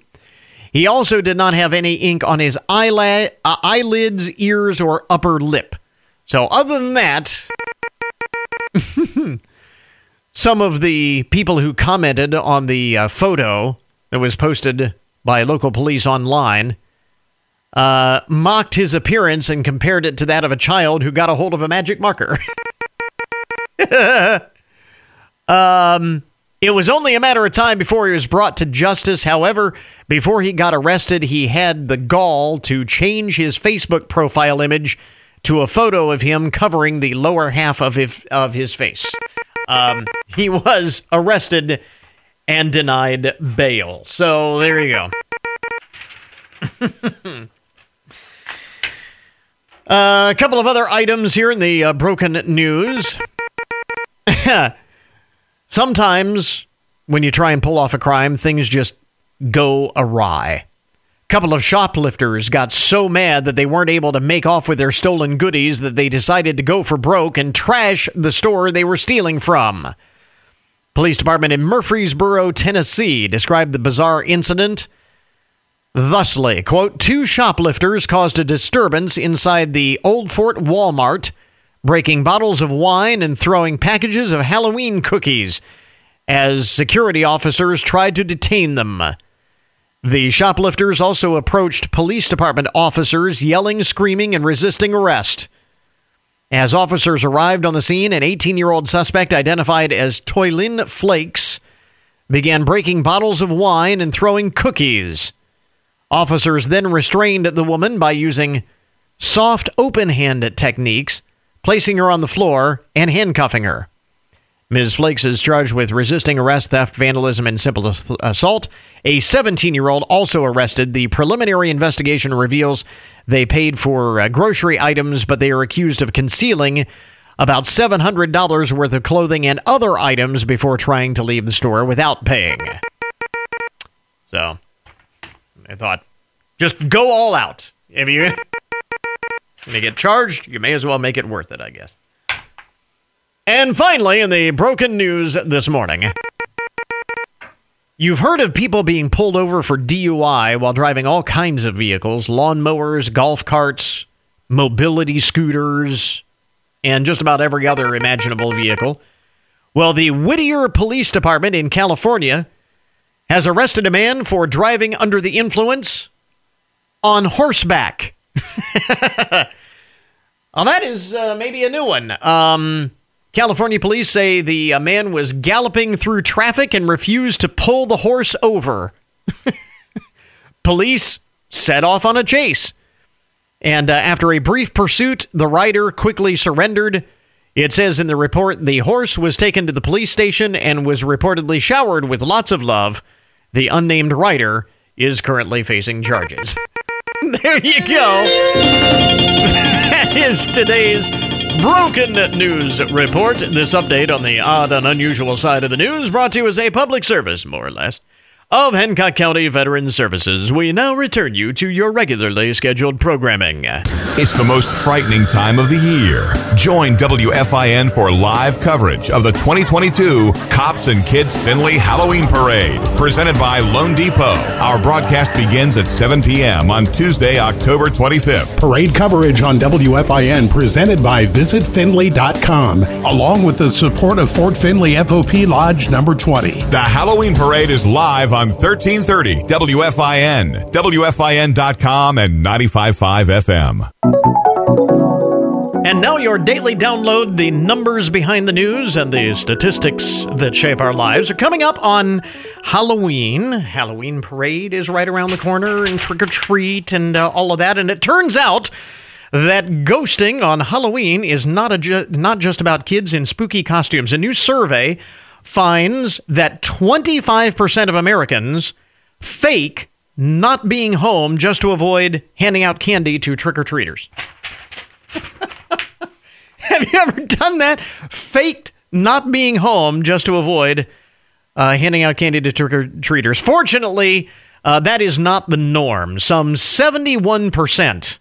he also did not have any ink on his eyelid, uh, eyelids, ears, or upper lip. So, other than that, Some of the people who commented on the uh, photo that was posted by local police online, uh, mocked his appearance and compared it to that of a child who got a hold of a magic marker. um, it was only a matter of time before he was brought to justice. However, before he got arrested, he had the gall to change his Facebook profile image to a photo of him covering the lower half of his, of his face. Um, he was arrested and denied bail. So there you go. uh, a couple of other items here in the uh, broken news. Sometimes when you try and pull off a crime, things just go awry. Couple of shoplifters got so mad that they weren't able to make off with their stolen goodies that they decided to go for broke and trash the store they were stealing from. Police department in Murfreesboro, Tennessee described the bizarre incident thusly, quote, two shoplifters caused a disturbance inside the Old Fort Walmart, breaking bottles of wine and throwing packages of Halloween cookies as security officers tried to detain them. The shoplifters also approached police department officers, yelling, screaming, and resisting arrest. As officers arrived on the scene, an 18 year old suspect identified as Toylin Flakes began breaking bottles of wine and throwing cookies. Officers then restrained the woman by using soft open hand techniques, placing her on the floor and handcuffing her. Ms. Flakes is charged with resisting arrest, theft, vandalism, and simple assault. A 17 year old also arrested. The preliminary investigation reveals they paid for uh, grocery items, but they are accused of concealing about $700 worth of clothing and other items before trying to leave the store without paying. So, I thought, just go all out. If you, you get charged, you may as well make it worth it, I guess. And finally, in the broken news this morning, you've heard of people being pulled over for DUI while driving all kinds of vehicles lawnmowers, golf carts, mobility scooters, and just about every other imaginable vehicle. Well, the Whittier Police Department in California has arrested a man for driving under the influence on horseback. well, that is uh, maybe a new one. Um, California police say the uh, man was galloping through traffic and refused to pull the horse over. police set off on a chase. And uh, after a brief pursuit, the rider quickly surrendered. It says in the report the horse was taken to the police station and was reportedly showered with lots of love. The unnamed rider is currently facing charges. there you go. that is today's Broken News Report. This update on the odd and unusual side of the news brought to you as a public service, more or less of Hancock County Veterans Services. We now return you to your regularly scheduled programming. It's the most frightening time of the year. Join WFIN for live coverage of the 2022 Cops and Kids Findlay Halloween Parade, presented by Lone Depot. Our broadcast begins at 7 p.m. on Tuesday, October 25th. Parade coverage on WFIN presented by VisitFindlay.com, along with the support of Fort Findlay FOP Lodge number 20. The Halloween Parade is live on 1330 WFIN, WFIN.com, and 95.5 FM. And now your daily download, the numbers behind the news and the statistics that shape our lives are coming up on Halloween. Halloween parade is right around the corner and trick or treat and uh, all of that. And it turns out that ghosting on Halloween is not a ju- not just about kids in spooky costumes. A new survey finds that 25% of Americans fake not being home just to avoid handing out candy to trick or treaters. Have you ever done that? Faked not being home just to avoid uh, handing out candy to trick or treaters. Fortunately, uh, that is not the norm. Some 71%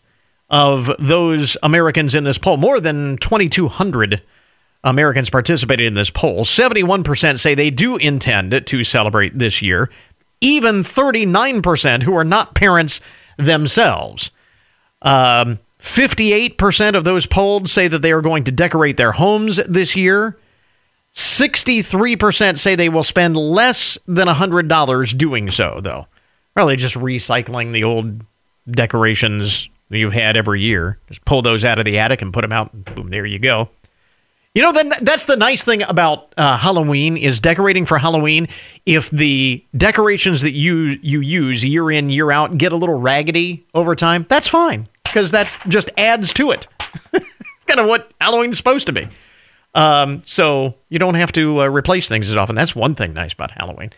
of those Americans in this poll, more than 2,200 Americans participated in this poll. 71% say they do intend to celebrate this year, even 39% who are not parents themselves. Um, 58% of those polled say that they are going to decorate their homes this year. 63% say they will spend less than $100 doing so, though. Really, just recycling the old decorations you've had every year. Just pull those out of the attic and put them out. Boom, there you go. You know, then that's the nice thing about uh, Halloween is decorating for Halloween. If the decorations that you you use year in year out get a little raggedy over time, that's fine because that just adds to it. kind of what Halloween's supposed to be. Um, so you don't have to uh, replace things as often. That's one thing nice about Halloween.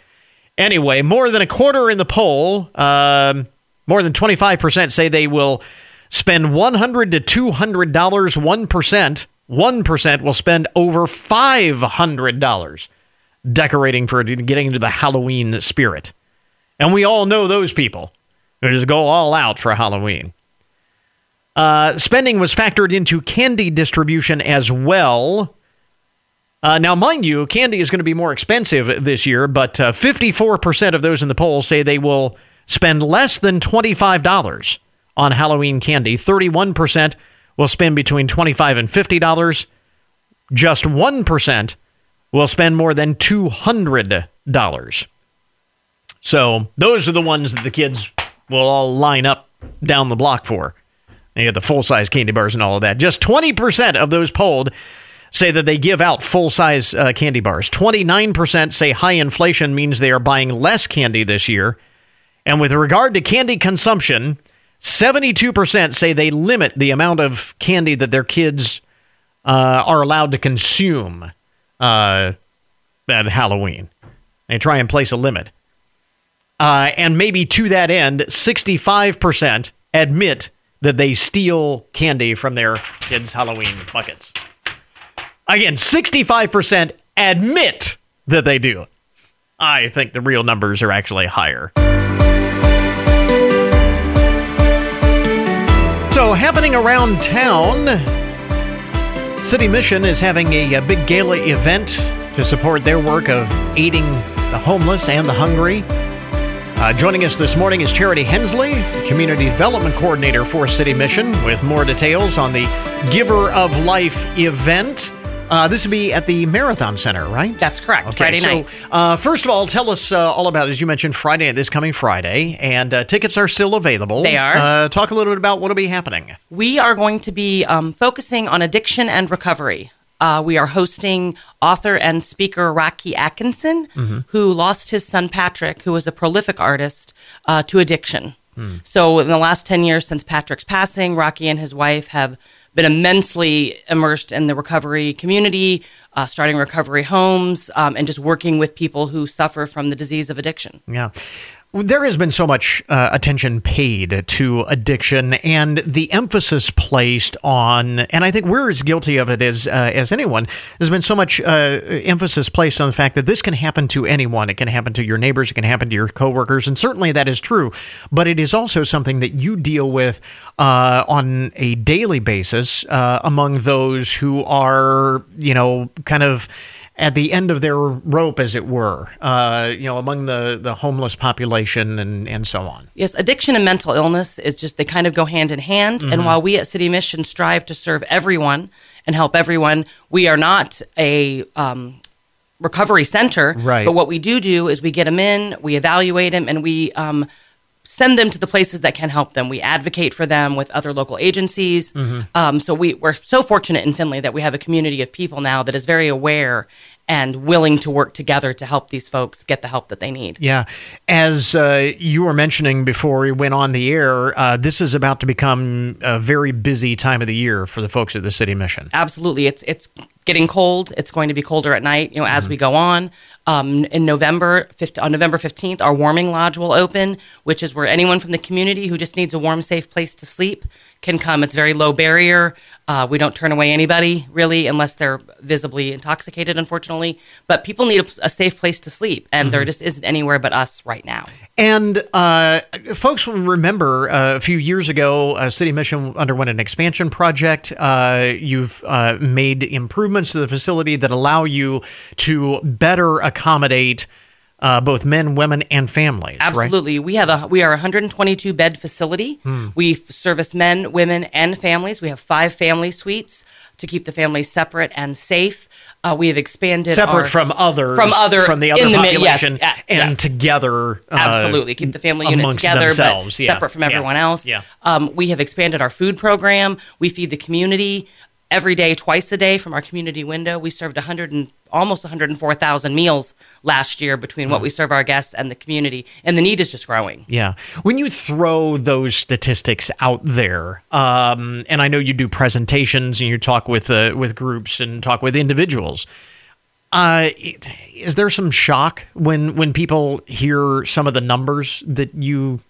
Anyway, more than a quarter in the poll, um, more than 25% say they will spend 100 to $200. 1%, 1% will spend over $500 decorating for getting into the Halloween spirit. And we all know those people who just go all out for Halloween. Uh, spending was factored into candy distribution as well. Uh, now, mind you, candy is going to be more expensive this year, but uh, 54% of those in the poll say they will spend less than $25 on Halloween candy. 31% will spend between 25 and $50. Just 1% will spend more than $200. So, those are the ones that the kids will all line up down the block for. You get the full size candy bars and all of that. Just 20% of those polled say that they give out full size uh, candy bars. 29% say high inflation means they are buying less candy this year. And with regard to candy consumption, 72% say they limit the amount of candy that their kids uh, are allowed to consume uh, at Halloween. They try and place a limit. Uh, and maybe to that end, 65% admit that they steal candy from their kids' Halloween buckets. Again, 65% admit that they do. I think the real numbers are actually higher. So, happening around town, City Mission is having a, a, big gala event to support their work of aiding the homeless and the hungry. Uh, joining us this morning is Charity Hensley, Community Development Coordinator for City Mission, with more details on the Giver of Life event. Uh, this will be at the Marathon Center, right? That's correct. Okay, Friday so, night. Uh, first of all, tell us uh, all about, as you mentioned, Friday, this coming Friday, and uh, tickets are still available. They are. Uh, talk a little bit about what will be happening. We are going to be um, focusing on addiction and recovery. Uh, we are hosting author and speaker Rocky Atkinson, mm-hmm. who lost his son Patrick, who was a prolific artist, to addiction. Mm. So, in the last 10 years since Patrick's passing, Rocky and his wife have been immensely immersed in the recovery community, uh, starting recovery homes, um, and just working with people who suffer from the disease of addiction. Yeah. There has been so much uh, attention paid to addiction and the emphasis placed on, and I think we're as guilty of it as uh, as anyone. There's been so much uh, emphasis placed on the fact that this can happen to anyone. It can happen to your neighbors. It can happen to your coworkers, and certainly that is true. But it is also something that you deal with uh, on a daily basis uh, among those who are, you know, kind of at the end of their rope, as it were, uh, you know, among the, the homeless population and, and so on. Yes, addiction and mental illness is just, they kind of go hand in hand. Mm-hmm. And while we at City Mission strive to serve everyone and help everyone, we are not a um, recovery center. Right. But what we do do is we get them in, we evaluate them, and we um, send them to the places that can help them. We advocate for them with other local agencies. Mm-hmm. Um, so we, we're so fortunate in Findlay that we have a community of people now that is very aware and willing to work together to help these folks get the help that they need. Yeah. As uh, you were mentioning before we went on the air, uh, this is about to become a very busy time of the year for the folks at the City Mission. Absolutely. It's, it's getting cold. It's going to be colder at night, you know, as mm-hmm. we go on. Um, in November, 15, on November 15th, our warming lodge will open, which is where anyone from the community who just needs a warm, safe place to sleep can come. It's very low barrier. Uh, we don't turn away anybody really unless they're visibly intoxicated, unfortunately. But people need a, a safe place to sleep, and mm-hmm. there just isn't anywhere but us right now. And uh, folks will remember uh, a few years ago, uh, City Mission underwent an expansion project. Uh, you've uh, made improvements to the facility that allow you to better accommodate uh, both men, women, and families. right? Absolutely. We have a we are a 122 bed facility. Hmm. We service men, women, and families. We have five family suites to keep the families separate and safe. Uh, we have expanded Separate our- from others, from other from the other yes, population, uh, and yes. together. uh, Absolutely, keep the family unit together, but yeah, separate from yeah, everyone else. Yeah. Um, we have expanded our food program. We feed the community every day, twice a day from our community window. We served 100 and almost 104,000 meals last year between Hmm. what we serve our guests and the community, and the need is just growing. Yeah. When you throw those statistics out there, um, and I know you do presentations and you talk with uh, with groups and talk with individuals, uh, is there some shock when when people hear some of the numbers that you?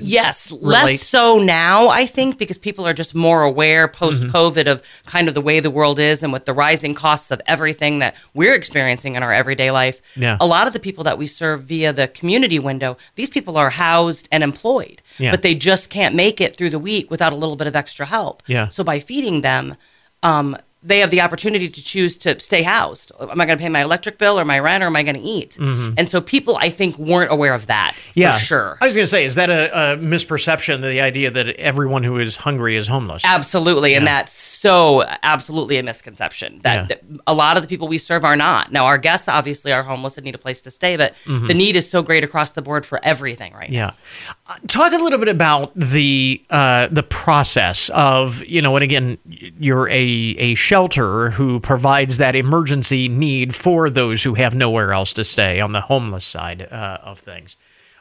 Yes, relate? less so now, I think, because people are just more aware post COVID of kind of the way the world is and with the rising costs of everything that we're experiencing in our everyday life. Yeah. A lot of the people that we serve via the community window, these people are housed and employed, Yeah. but they just can't make it through the week without a little bit of extra help. Yeah. So by feeding them, um, they have the opportunity to choose to stay housed. Am I going to pay my electric bill or my rent or am I going to eat? And so people, I think, weren't aware of that Mm-hmm. yeah, for sure. I was going to say, is that a, a misperception? The idea that everyone who is hungry is homeless. Absolutely, and that's so absolutely a misconception that, Yeah. that a lot of the people we serve are not. Now, our guests obviously are homeless and need a place to stay, but the need is so great across the board for everything right now. Mm-hmm. Yeah, uh, talk a little bit about the uh, the process of you know, and again, you're a a shelter who provides that emergency need for those who have nowhere else to stay on the homeless side uh, of things.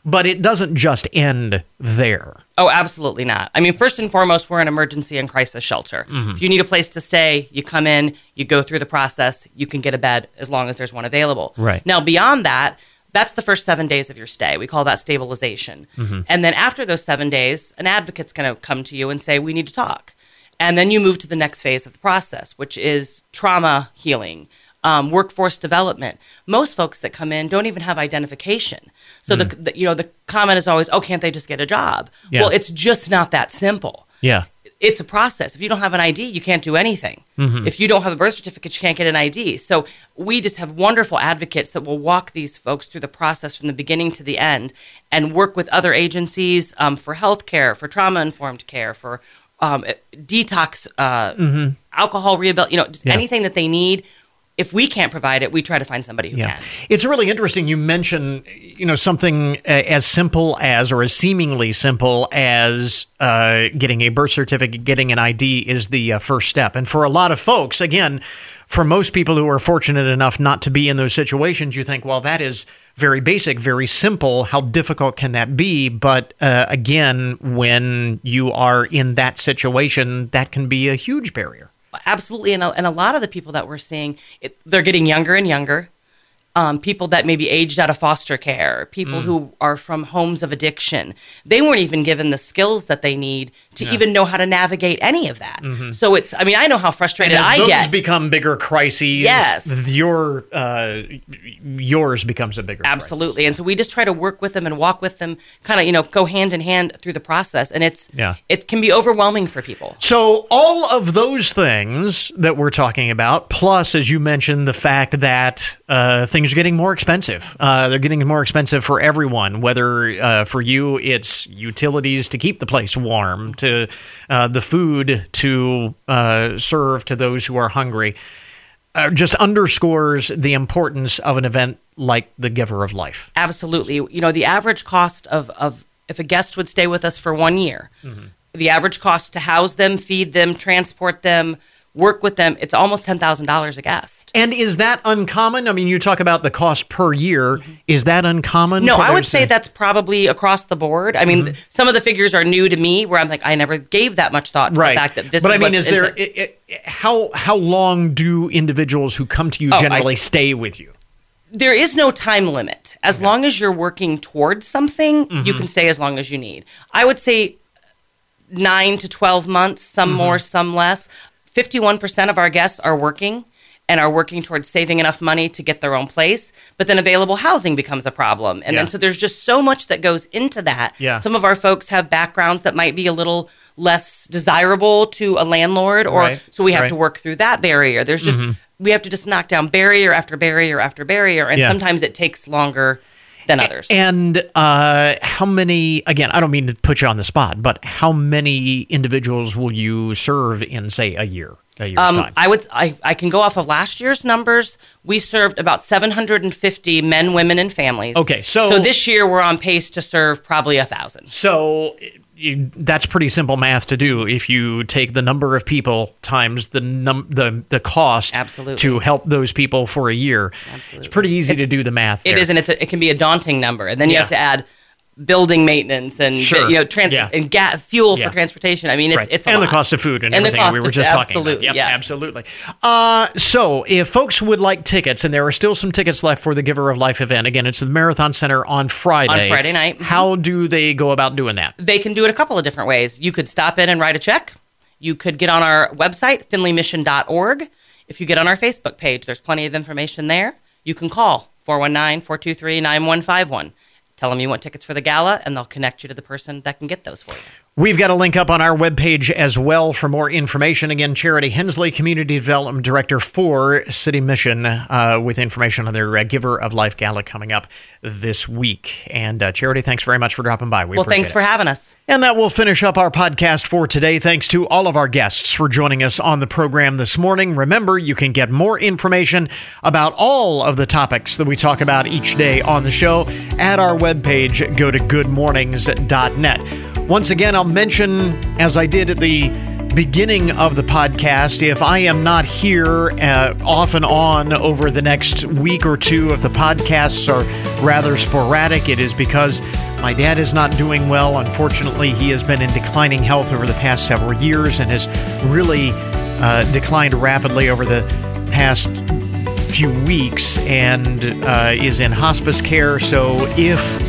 But it doesn't just end there. Oh, absolutely not. I mean, first and foremost, we're an emergency and crisis shelter. Mm-hmm. If you need a place to stay, you come in, you go through the process, you can get a bed as long as there's one available. Right. Now, beyond that, that's the first seven days of your stay. We call that stabilization. Mm-hmm. And then after those seven days, an advocate's going to come to you and say, We need to talk. And then you move to the next phase of the process, which is trauma healing, um, workforce development. Most folks that come in don't even have identification. So the, the you know the comment is always, "Oh, can't they just get a job?" Yeah. Well, it's just not that simple. Yeah. It's a process. If you don't have an ID, you can't do anything. If you don't have a birth certificate, you can't get an ID. So we just have wonderful advocates that will walk these folks through the process from the beginning to the end and work with other agencies um, for health care, for trauma informed care, for um, detox, uh, alcohol rehabilitation, you know, just Yeah. anything that they need. If we can't provide it, we try to find somebody who Yeah. can. It's really interesting. You mention, you know, something uh, as simple as, or as seemingly simple as uh, getting a birth certificate, getting an ID is the uh, first step. And for a lot of folks, again, for most people who are fortunate enough not to be in those situations, you think, well, that is very basic, very simple. How difficult can that be? But uh, again, when you are in that situation, that can be a huge barrier. absolutely and a, and a lot of the people that we're seeing it, they're getting younger and younger um, people that maybe aged out of foster care people who are from homes of addiction they weren't even given the skills that they need to even know how to navigate any of that so it's i mean i know how frustrated And as i those get become bigger crises. Yes. your uh, yours becomes a bigger. crisis. absolutely and so we just try to work with them and walk with them kind of you know go hand in hand through the process and it's Yeah. it can be overwhelming for people So all of those things that we're talking about, plus as you mentioned, the fact that uh, things are getting more expensive. Uh, they're getting more expensive for everyone. Whether uh, for you it's utilities to keep the place warm, to uh, the food to uh, serve to those who are hungry. Uh, just underscores the importance of an event like the Giver of Life. Absolutely. You know, the average cost of, of if a guest would stay with us for one year, the average cost to house them, feed them, transport them, work with them, it's almost $10,000 a guest. And is that uncommon? I mean, you talk about the cost per year. Is that uncommon? No, I would say that's probably across the board. I mean, some of the figures are new to me where I'm like, I never gave that much thought to right. the fact that this but is I mean, is there into- i i how how long do individuals who come to you Oh, generally stay with you? there is no time limit. As long as you're working towards something, Mm-hmm. you can stay as long as you need. I would say nine to 12 months, some Mm-hmm. more, some less. 51% of our guests are working and are working towards saving enough money to get their own place. But then available housing becomes a problem. And Yeah. then so there's just so much that goes into that. Yeah. Some of our folks have backgrounds that might be a little less desirable to a landlord or Right, so we have right. to work through that barrier. There's just mm-hmm. we have to just knock down barrier after barrier after barrier, and Yeah. sometimes it takes longer than others. And uh, how many, again, I don't mean to put you on the spot, but how many individuals will you serve in, say, a year? A year's Um, time? I would I, I can go off of last year's numbers. We served about 750 men, women, and families. Okay, so- so this year we're on pace to serve probably a thousand. So you, that's pretty simple math to do. If you take the number of people times the num- the the cost Absolutely. to help those people for a year, Absolutely. it's pretty easy to do the math. It there. is, and it's a, it can be a daunting number, and then you Yeah. have to add building maintenance and Sure. you know trans- Yeah. and ga- fuel Yeah. for transportation. I mean, it's Right. it's a and the cost of food and, And everything we were just talking absolutely, about. Yep, yes. absolutely. Uh, so, if folks would like tickets, and there are still some tickets left for the Giver of Life event, again, it's the Marathon Center on Friday. On Friday night. Mhm. How do they go about doing that? They can do it a couple of different ways. You could stop in and write a check. You could get on our website, finleymission.org. If you get on our Facebook page, there's plenty of information there. You can call 419 423 9151. Tell them you want tickets for the gala, and they'll connect you to the person that can get those for you. We've got a link up on our webpage as well for more information. Again, Charity Hensley, Community Development Director for City Mission, uh, with information on their uh, Giver of Life Gala coming up this week. And uh, Charity, thanks very much for dropping by. We well, thanks it. for having us. And that will finish up our podcast for today. Thanks to all of our guests for joining us on the program this morning. Remember, you can get more information about all of the topics that we talk about each day on the show at our webpage. Go to goodmornings.net. Once again, I'll mention, as I did at the beginning of the podcast, if I am not here uh, off and on over the next week or two, if the podcasts are rather sporadic, it is because my dad is not doing well. Unfortunately, he has been in declining health over the past several years and has really uh, declined rapidly over the past few weeks and uh, is in hospice care. So if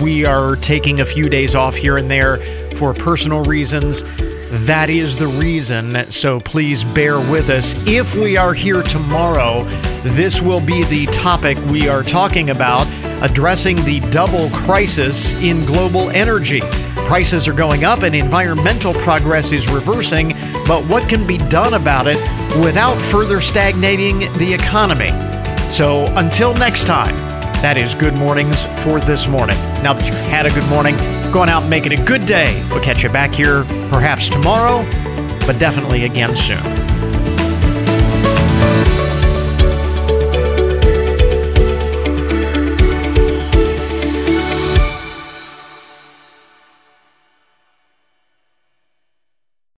we are taking a few days off here and there for personal reasons, that is the reason. So please bear with us. If we are here tomorrow, this will be the topic we are talking about addressing the double crisis in global energy. Prices are going up and environmental progress is reversing, but what can be done about it without further stagnating the economy? So until next time, that is good mornings for this morning. Now that you've had a good morning, going out and make it a good day. We'll catch you back here perhaps tomorrow, but definitely again soon.